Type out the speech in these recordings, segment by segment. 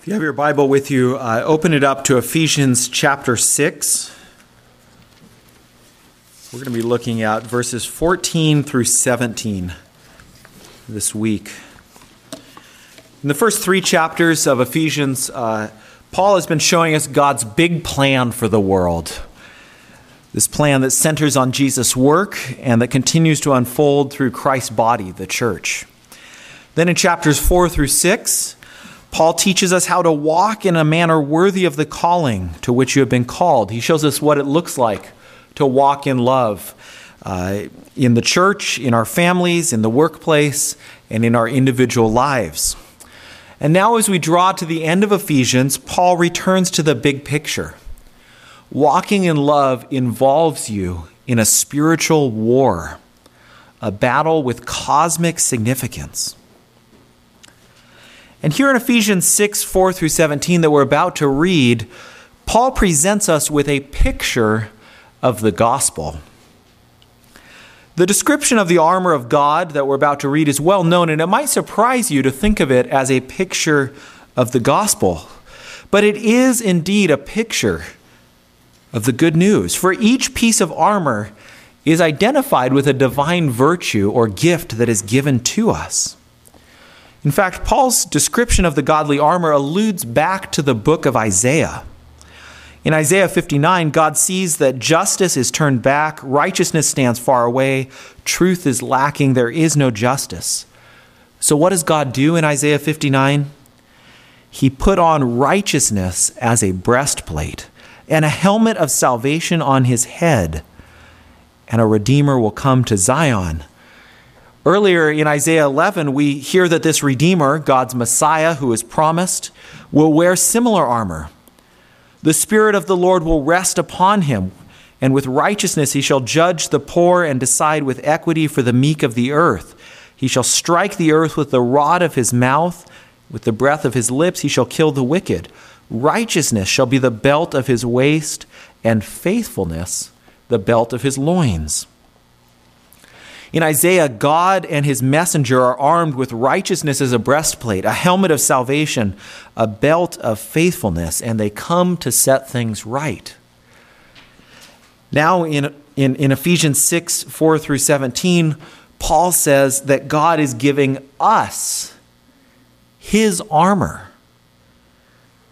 If you have your Bible with you, uh, open it up to Ephesians chapter 6. We're going to be looking at verses 14 through 17 this week. In the first three chapters of Ephesians, uh, Paul has been showing us God's big plan for the world. This plan that centers on Jesus' work and that continues to unfold through Christ's body, the church. Then in chapters 4 through 6, Paul teaches us how to walk in a manner worthy of the calling to which you have been called. He shows us what it looks like to walk in love uh, in the church, in our families, in the workplace, and in our individual lives. And now, as we draw to the end of Ephesians, Paul returns to the big picture. Walking in love involves you in a spiritual war, a battle with cosmic significance. And here in Ephesians 6 4 through 17, that we're about to read, Paul presents us with a picture of the gospel. The description of the armor of God that we're about to read is well known, and it might surprise you to think of it as a picture of the gospel. But it is indeed a picture of the good news. For each piece of armor is identified with a divine virtue or gift that is given to us. In fact, Paul's description of the godly armor alludes back to the book of Isaiah. In Isaiah 59, God sees that justice is turned back, righteousness stands far away, truth is lacking, there is no justice. So, what does God do in Isaiah 59? He put on righteousness as a breastplate and a helmet of salvation on his head, and a Redeemer will come to Zion Earlier in Isaiah 11, we hear that this Redeemer, God's Messiah, who is promised, will wear similar armor. The Spirit of the Lord will rest upon him, and with righteousness he shall judge the poor and decide with equity for the meek of the earth. He shall strike the earth with the rod of his mouth, with the breath of his lips he shall kill the wicked. Righteousness shall be the belt of his waist, and faithfulness the belt of his loins. In Isaiah, God and his messenger are armed with righteousness as a breastplate, a helmet of salvation, a belt of faithfulness, and they come to set things right. Now, in, in, in Ephesians 6 4 through 17, Paul says that God is giving us his armor.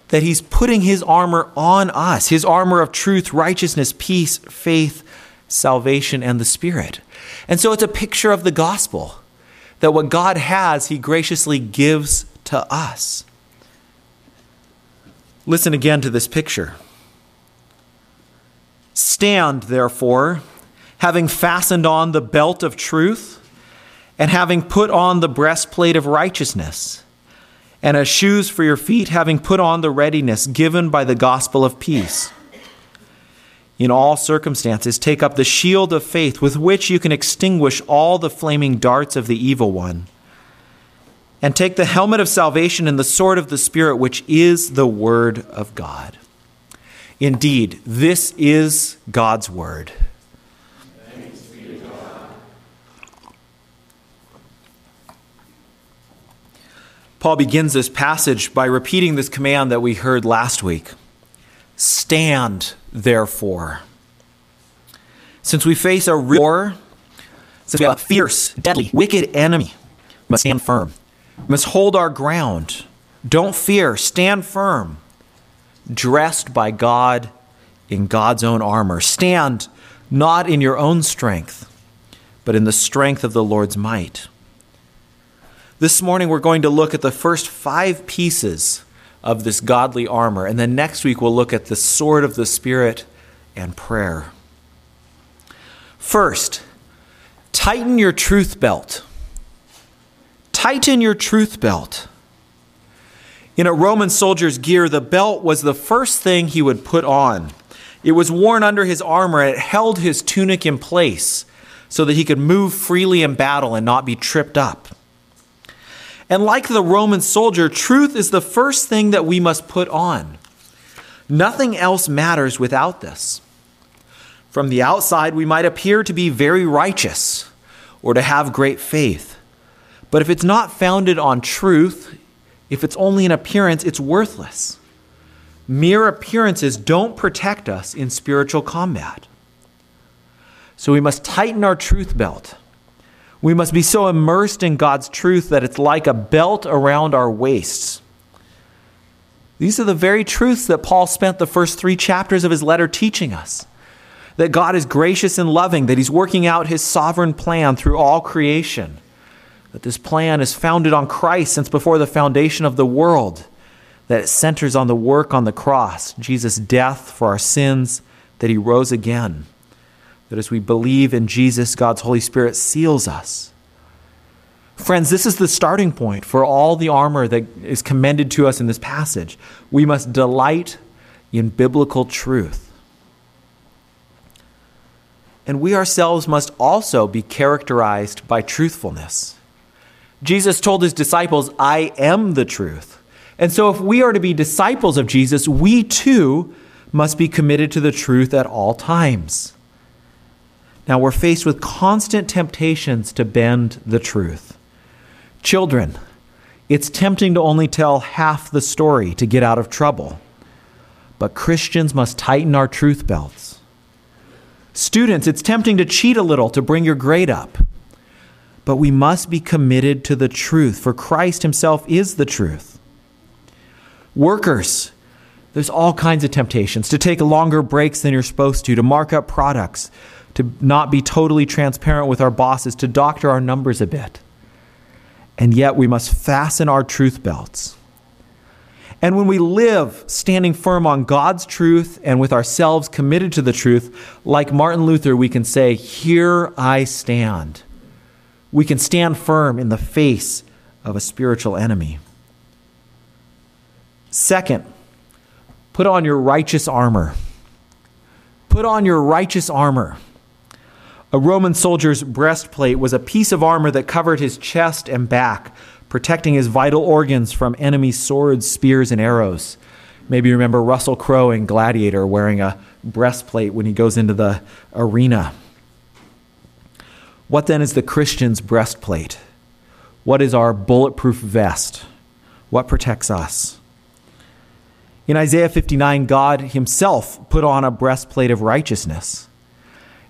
That he's putting his armor on us, his armor of truth, righteousness, peace, faith, salvation, and the Spirit. And so it's a picture of the gospel that what God has, He graciously gives to us. Listen again to this picture. Stand, therefore, having fastened on the belt of truth, and having put on the breastplate of righteousness, and as shoes for your feet, having put on the readiness given by the gospel of peace in all circumstances, take up the shield of faith with which you can extinguish all the flaming darts of the evil one. And take the helmet of salvation and the sword of the Spirit, which is the Word of God. Indeed, this is God's Word. Paul begins this passage by repeating this command that we heard last week Stand, therefore. Since we face a real war, since we have a fierce, deadly, wicked enemy, we must stand firm. We must hold our ground. Don't fear, stand firm, dressed by God in God's own armor. Stand not in your own strength, but in the strength of the Lord's might. This morning, we're going to look at the first five pieces of this godly armor. And then next week, we'll look at the sword of the Spirit and prayer. First, tighten your truth belt. Tighten your truth belt. In a Roman soldier's gear, the belt was the first thing he would put on. It was worn under his armor and it held his tunic in place so that he could move freely in battle and not be tripped up. And like the Roman soldier, truth is the first thing that we must put on. Nothing else matters without this. From the outside, we might appear to be very righteous or to have great faith. But if it's not founded on truth, If it's only an appearance, it's worthless. Mere appearances don't protect us in spiritual combat. So we must tighten our truth belt. We must be so immersed in God's truth that it's like a belt around our waists. These are the very truths that Paul spent the first three chapters of his letter teaching us. That God is gracious and loving, that he's working out his sovereign plan through all creation, that this plan is founded on Christ since before the foundation of the world, that it centers on the work on the cross, Jesus' death for our sins, that he rose again, that as we believe in Jesus, God's Holy Spirit seals us. Friends, this is the starting point for all the armor that is commended to us in this passage. We must delight in biblical truth. And we ourselves must also be characterized by truthfulness. Jesus told his disciples, I am the truth. And so, if we are to be disciples of Jesus, we too must be committed to the truth at all times. Now, we're faced with constant temptations to bend the truth. Children, it's tempting to only tell half the story to get out of trouble. But Christians must tighten our truth belts. Students, it's tempting to cheat a little to bring your grade up. But we must be committed to the truth, for Christ Himself is the truth. Workers, there's all kinds of temptations to take longer breaks than you're supposed to, to mark up products, to not be totally transparent with our bosses, to doctor our numbers a bit. And yet we must fasten our truth belts. And when we live standing firm on God's truth and with ourselves committed to the truth, like Martin Luther, we can say, Here I stand. We can stand firm in the face of a spiritual enemy. Second, put on your righteous armor. Put on your righteous armor. A Roman soldier's breastplate was a piece of armor that covered his chest and back protecting his vital organs from enemy swords, spears, and arrows. Maybe you remember Russell Crowe in Gladiator wearing a breastplate when he goes into the arena. What then is the Christian's breastplate? What is our bulletproof vest? What protects us? In Isaiah 59, God himself put on a breastplate of righteousness.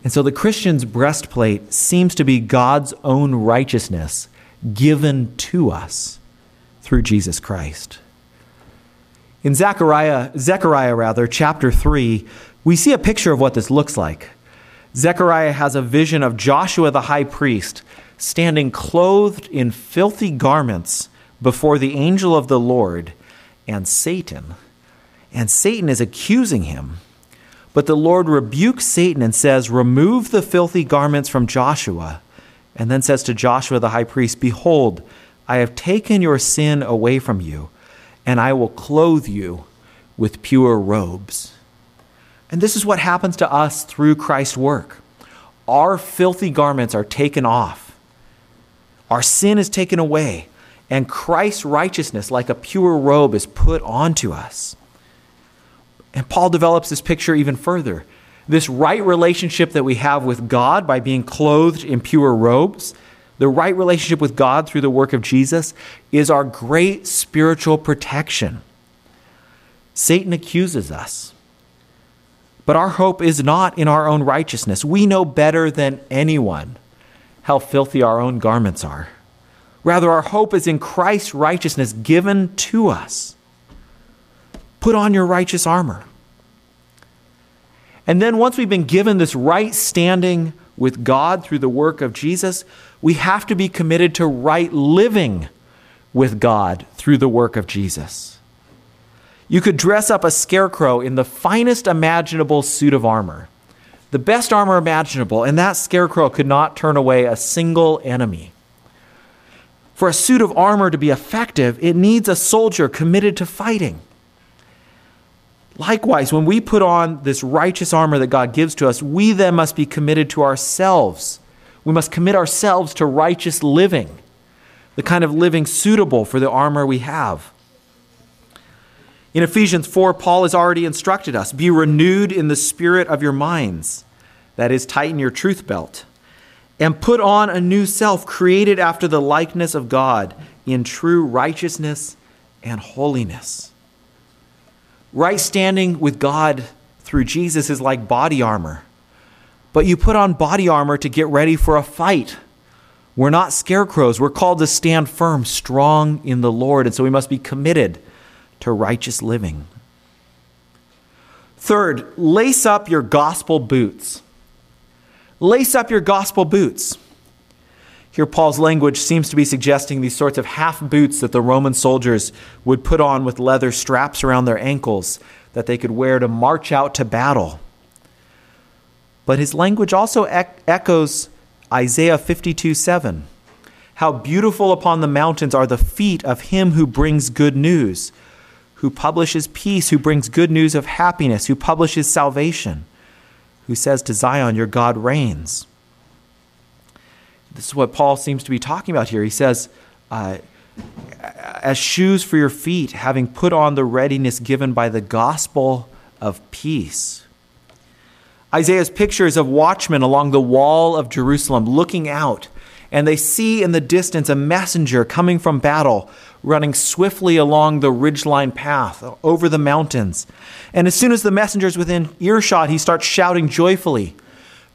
And so the Christian's breastplate seems to be God's own righteousness given to us through Jesus Christ. In Zechariah, Zechariah rather, chapter 3, we see a picture of what this looks like. Zechariah has a vision of Joshua the high priest standing clothed in filthy garments before the angel of the Lord and Satan. And Satan is accusing him. But the Lord rebukes Satan and says, Remove the filthy garments from Joshua and then says to Joshua the high priest, Behold, I have taken your sin away from you, and I will clothe you with pure robes. And this is what happens to us through Christ's work. Our filthy garments are taken off, our sin is taken away, and Christ's righteousness, like a pure robe, is put onto us. And Paul develops this picture even further this right relationship that we have with God by being clothed in pure robes, the right relationship with God through the work of Jesus, is our great spiritual protection. Satan accuses us. But our hope is not in our own righteousness. We know better than anyone how filthy our own garments are. Rather, our hope is in Christ's righteousness given to us. Put on your righteous armor. And then once we've been given this right standing with God through the work of Jesus, we have to be committed to right living with God through the work of Jesus. You could dress up a scarecrow in the finest imaginable suit of armor, the best armor imaginable, and that scarecrow could not turn away a single enemy. For a suit of armor to be effective, it needs a soldier committed to fighting. Likewise, when we put on this righteous armor that God gives to us, we then must be committed to ourselves. We must commit ourselves to righteous living, the kind of living suitable for the armor we have. In Ephesians 4, Paul has already instructed us be renewed in the spirit of your minds. That is, tighten your truth belt. And put on a new self created after the likeness of God in true righteousness and holiness. Right standing with God through Jesus is like body armor. But you put on body armor to get ready for a fight. We're not scarecrows. We're called to stand firm, strong in the Lord. And so we must be committed to righteous living. Third, lace up your gospel boots. Lace up your gospel boots. Here, Paul's language seems to be suggesting these sorts of half boots that the Roman soldiers would put on with leather straps around their ankles that they could wear to march out to battle. But his language also echoes Isaiah 52 7. How beautiful upon the mountains are the feet of him who brings good news, who publishes peace, who brings good news of happiness, who publishes salvation, who says to Zion, Your God reigns. This is what Paul seems to be talking about here. He says, uh, as shoes for your feet, having put on the readiness given by the gospel of peace. Isaiah's pictures of watchmen along the wall of Jerusalem looking out, and they see in the distance a messenger coming from battle, running swiftly along the ridgeline path over the mountains. And as soon as the messenger is within earshot, he starts shouting joyfully,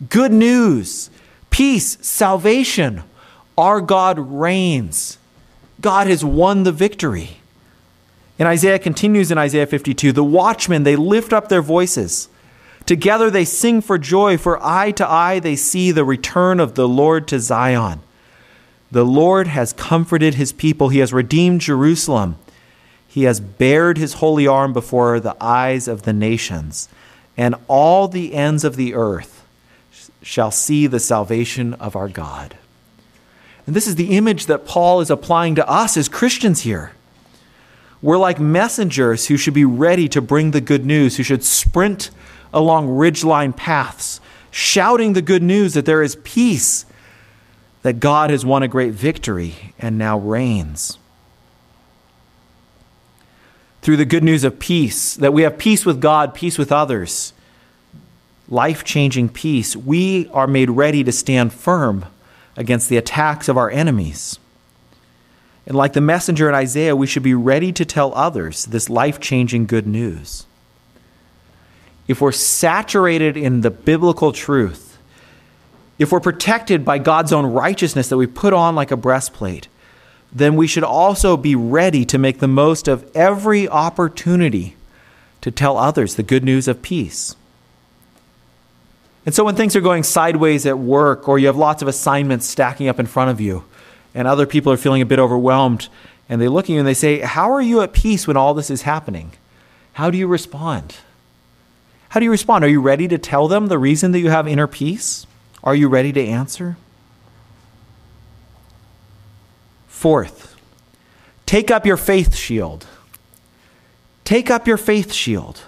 Good news! Peace, salvation. Our God reigns. God has won the victory. And Isaiah continues in Isaiah 52 The watchmen, they lift up their voices. Together they sing for joy, for eye to eye they see the return of the Lord to Zion. The Lord has comforted his people, he has redeemed Jerusalem. He has bared his holy arm before the eyes of the nations, and all the ends of the earth shall see the salvation of our God. And this is the image that Paul is applying to us as Christians here. We're like messengers who should be ready to bring the good news, who should sprint along ridgeline paths, shouting the good news that there is peace, that God has won a great victory and now reigns. Through the good news of peace, that we have peace with God, peace with others, life changing peace, we are made ready to stand firm against the attacks of our enemies. And like the messenger in Isaiah, we should be ready to tell others this life changing good news. If we're saturated in the biblical truth, if we're protected by God's own righteousness that we put on like a breastplate, then we should also be ready to make the most of every opportunity to tell others the good news of peace. And so when things are going sideways at work or you have lots of assignments stacking up in front of you and other people are feeling a bit overwhelmed and they look at you and they say, How are you at peace when all this is happening? How do you respond? How do you respond? Are you ready to tell them the reason that you have inner peace? Are you ready to answer? Fourth, take up your faith shield. Take up your faith shield.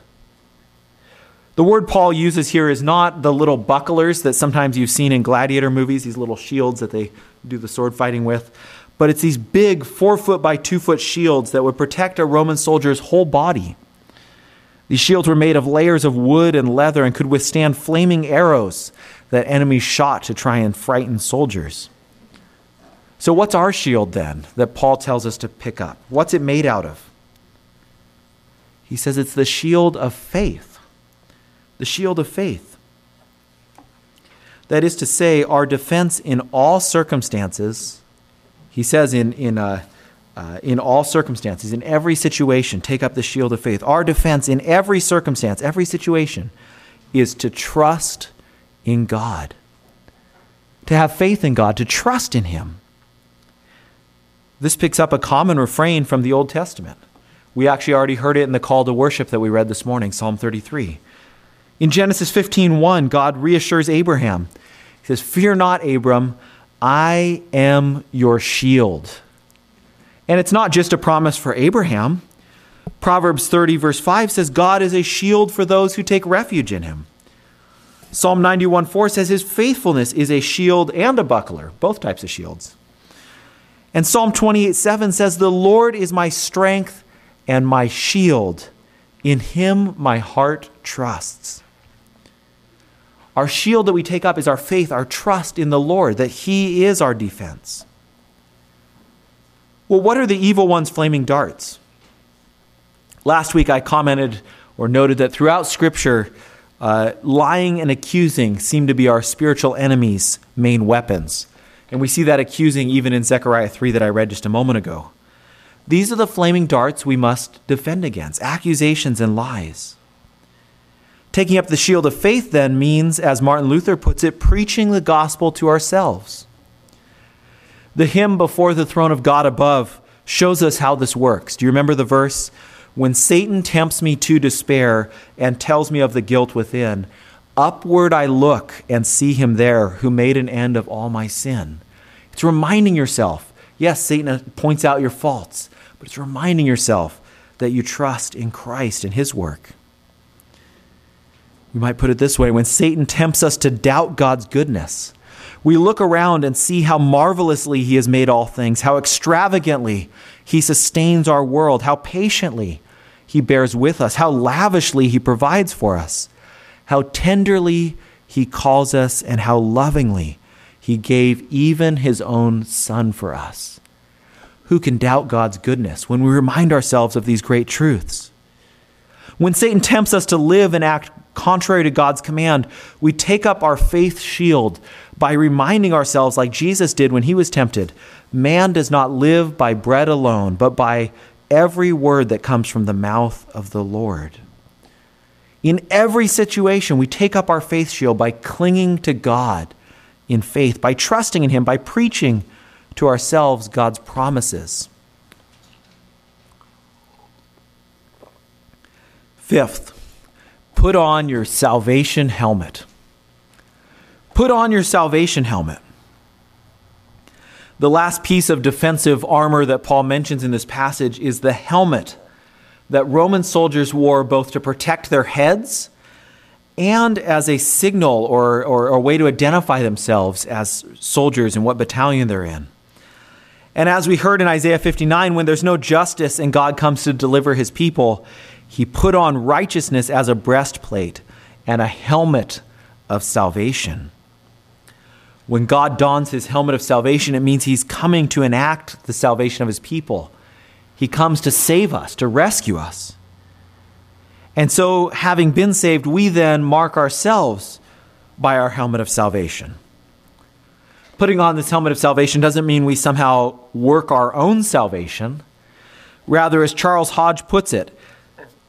The word Paul uses here is not the little bucklers that sometimes you've seen in gladiator movies, these little shields that they do the sword fighting with, but it's these big four foot by two foot shields that would protect a Roman soldier's whole body. These shields were made of layers of wood and leather and could withstand flaming arrows that enemies shot to try and frighten soldiers. So, what's our shield then that Paul tells us to pick up? What's it made out of? He says it's the shield of faith the shield of faith. That is to say, our defense in all circumstances, he says in, in, uh, uh, in all circumstances, in every situation, take up the shield of faith. Our defense in every circumstance, every situation, is to trust in God, to have faith in God, to trust in Him. This picks up a common refrain from the Old Testament. We actually already heard it in the call to worship that we read this morning, Psalm 33. In Genesis 15:1, God reassures Abraham. He says, "Fear not, Abram, I am your shield." And it's not just a promise for Abraham. Proverbs 30 verse 5 says God is a shield for those who take refuge in him. Psalm 91 4 says his faithfulness is a shield and a buckler, both types of shields. And Psalm 28 7 says, The Lord is my strength and my shield. In him my heart trusts. Our shield that we take up is our faith, our trust in the Lord, that He is our defense. Well, what are the evil one's flaming darts? Last week I commented or noted that throughout Scripture, uh, lying and accusing seem to be our spiritual enemies' main weapons. And we see that accusing even in Zechariah 3 that I read just a moment ago. These are the flaming darts we must defend against accusations and lies. Taking up the shield of faith then means, as Martin Luther puts it, preaching the gospel to ourselves. The hymn before the throne of God above shows us how this works. Do you remember the verse? When Satan tempts me to despair and tells me of the guilt within, upward I look and see him there who made an end of all my sin. It's reminding yourself, yes, Satan points out your faults, but it's reminding yourself that you trust in Christ and his work. You might put it this way when Satan tempts us to doubt God's goodness, we look around and see how marvelously He has made all things, how extravagantly He sustains our world, how patiently He bears with us, how lavishly He provides for us, how tenderly He calls us, and how lovingly He gave even His own Son for us. Who can doubt God's goodness when we remind ourselves of these great truths? When Satan tempts us to live and act contrary to God's command, we take up our faith shield by reminding ourselves, like Jesus did when he was tempted, man does not live by bread alone, but by every word that comes from the mouth of the Lord. In every situation, we take up our faith shield by clinging to God in faith, by trusting in Him, by preaching to ourselves God's promises. Fifth, put on your salvation helmet. Put on your salvation helmet. The last piece of defensive armor that Paul mentions in this passage is the helmet that Roman soldiers wore both to protect their heads and as a signal or, or, a way to identify themselves as soldiers and what battalion they're in. And as we heard in Isaiah 59, when there's no justice and God comes to deliver his people, he put on righteousness as a breastplate and a helmet of salvation. When God dons his helmet of salvation, it means he's coming to enact the salvation of his people. He comes to save us, to rescue us. And so, having been saved, we then mark ourselves by our helmet of salvation. Putting on this helmet of salvation doesn't mean we somehow work our own salvation. Rather, as Charles Hodge puts it,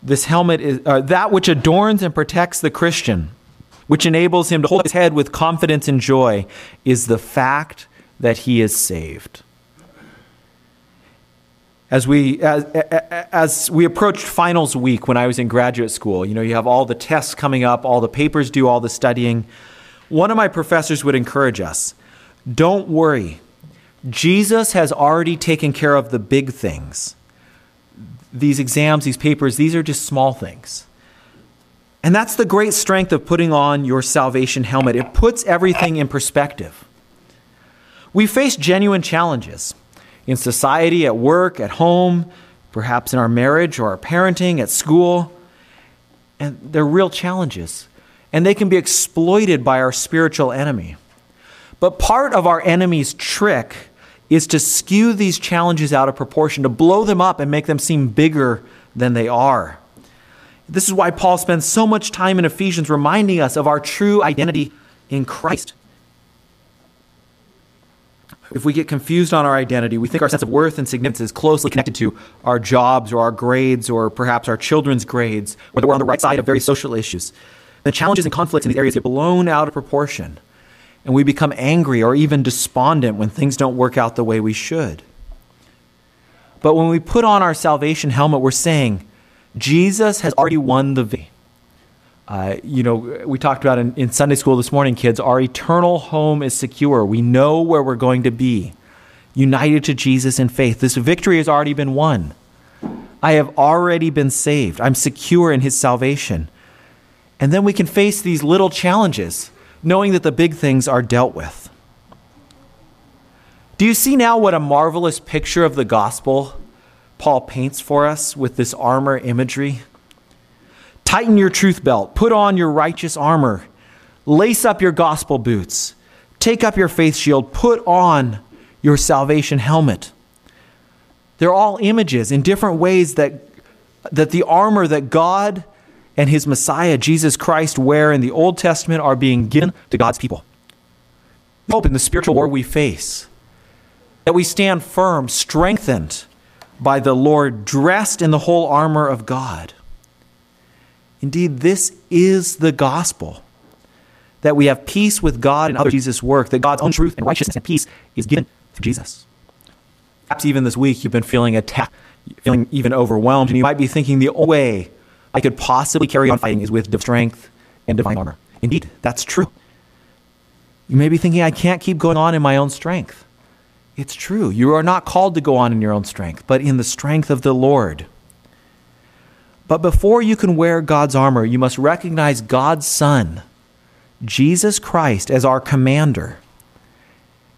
this helmet is uh, that which adorns and protects the Christian which enables him to hold his head with confidence and joy, is the fact that he is saved. As we, as, as we approached finals week when I was in graduate school, you know, you have all the tests coming up, all the papers due, all the studying. One of my professors would encourage us don't worry. Jesus has already taken care of the big things. These exams, these papers, these are just small things. And that's the great strength of putting on your salvation helmet. It puts everything in perspective. We face genuine challenges in society, at work, at home, perhaps in our marriage or our parenting, at school. And they're real challenges. And they can be exploited by our spiritual enemy. But part of our enemy's trick is to skew these challenges out of proportion, to blow them up and make them seem bigger than they are. This is why Paul spends so much time in Ephesians reminding us of our true identity in Christ. If we get confused on our identity, we think our sense of worth and significance is closely connected to our jobs or our grades or perhaps our children's grades, that we're on the right side of very social issues. The challenges and conflicts in these areas get blown out of proportion, and we become angry or even despondent when things don't work out the way we should. But when we put on our salvation helmet, we're saying, Jesus has already won the victory. Uh, you know, we talked about in, in Sunday school this morning, kids, our eternal home is secure. We know where we're going to be, united to Jesus in faith. This victory has already been won. I have already been saved. I'm secure in his salvation. And then we can face these little challenges, knowing that the big things are dealt with. Do you see now what a marvelous picture of the gospel Paul paints for us with this armor imagery. Tighten your truth belt, put on your righteous armor, lace up your gospel boots, take up your faith shield, put on your salvation helmet. They're all images in different ways that that the armor that God and his Messiah, Jesus Christ, wear in the Old Testament are being given to God's people. Hope in the spiritual war we face, that we stand firm, strengthened by the Lord, dressed in the whole armor of God. Indeed, this is the gospel that we have peace with God and other Jesus' work, that God's own truth and righteousness and peace is given through Jesus. Perhaps even this week you've been feeling attacked, feeling even overwhelmed, and you might be thinking the only way I could possibly carry on fighting is with strength and divine armor. Indeed, that's true. You may be thinking, I can't keep going on in my own strength. It's true. You are not called to go on in your own strength, but in the strength of the Lord. But before you can wear God's armor, you must recognize God's Son, Jesus Christ, as our commander,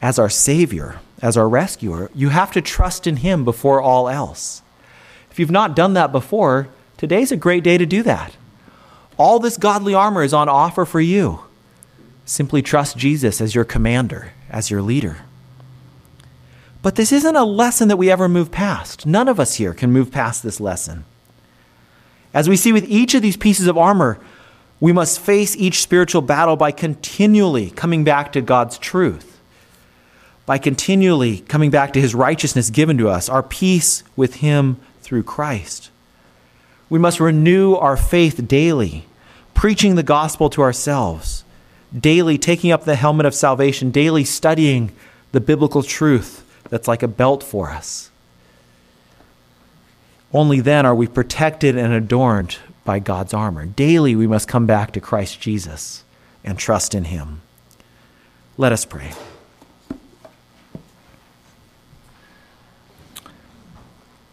as our Savior, as our rescuer. You have to trust in Him before all else. If you've not done that before, today's a great day to do that. All this godly armor is on offer for you. Simply trust Jesus as your commander, as your leader. But this isn't a lesson that we ever move past. None of us here can move past this lesson. As we see with each of these pieces of armor, we must face each spiritual battle by continually coming back to God's truth, by continually coming back to his righteousness given to us, our peace with him through Christ. We must renew our faith daily, preaching the gospel to ourselves, daily taking up the helmet of salvation, daily studying the biblical truth that's like a belt for us. Only then are we protected and adorned by God's armor. Daily we must come back to Christ Jesus and trust in him. Let us pray.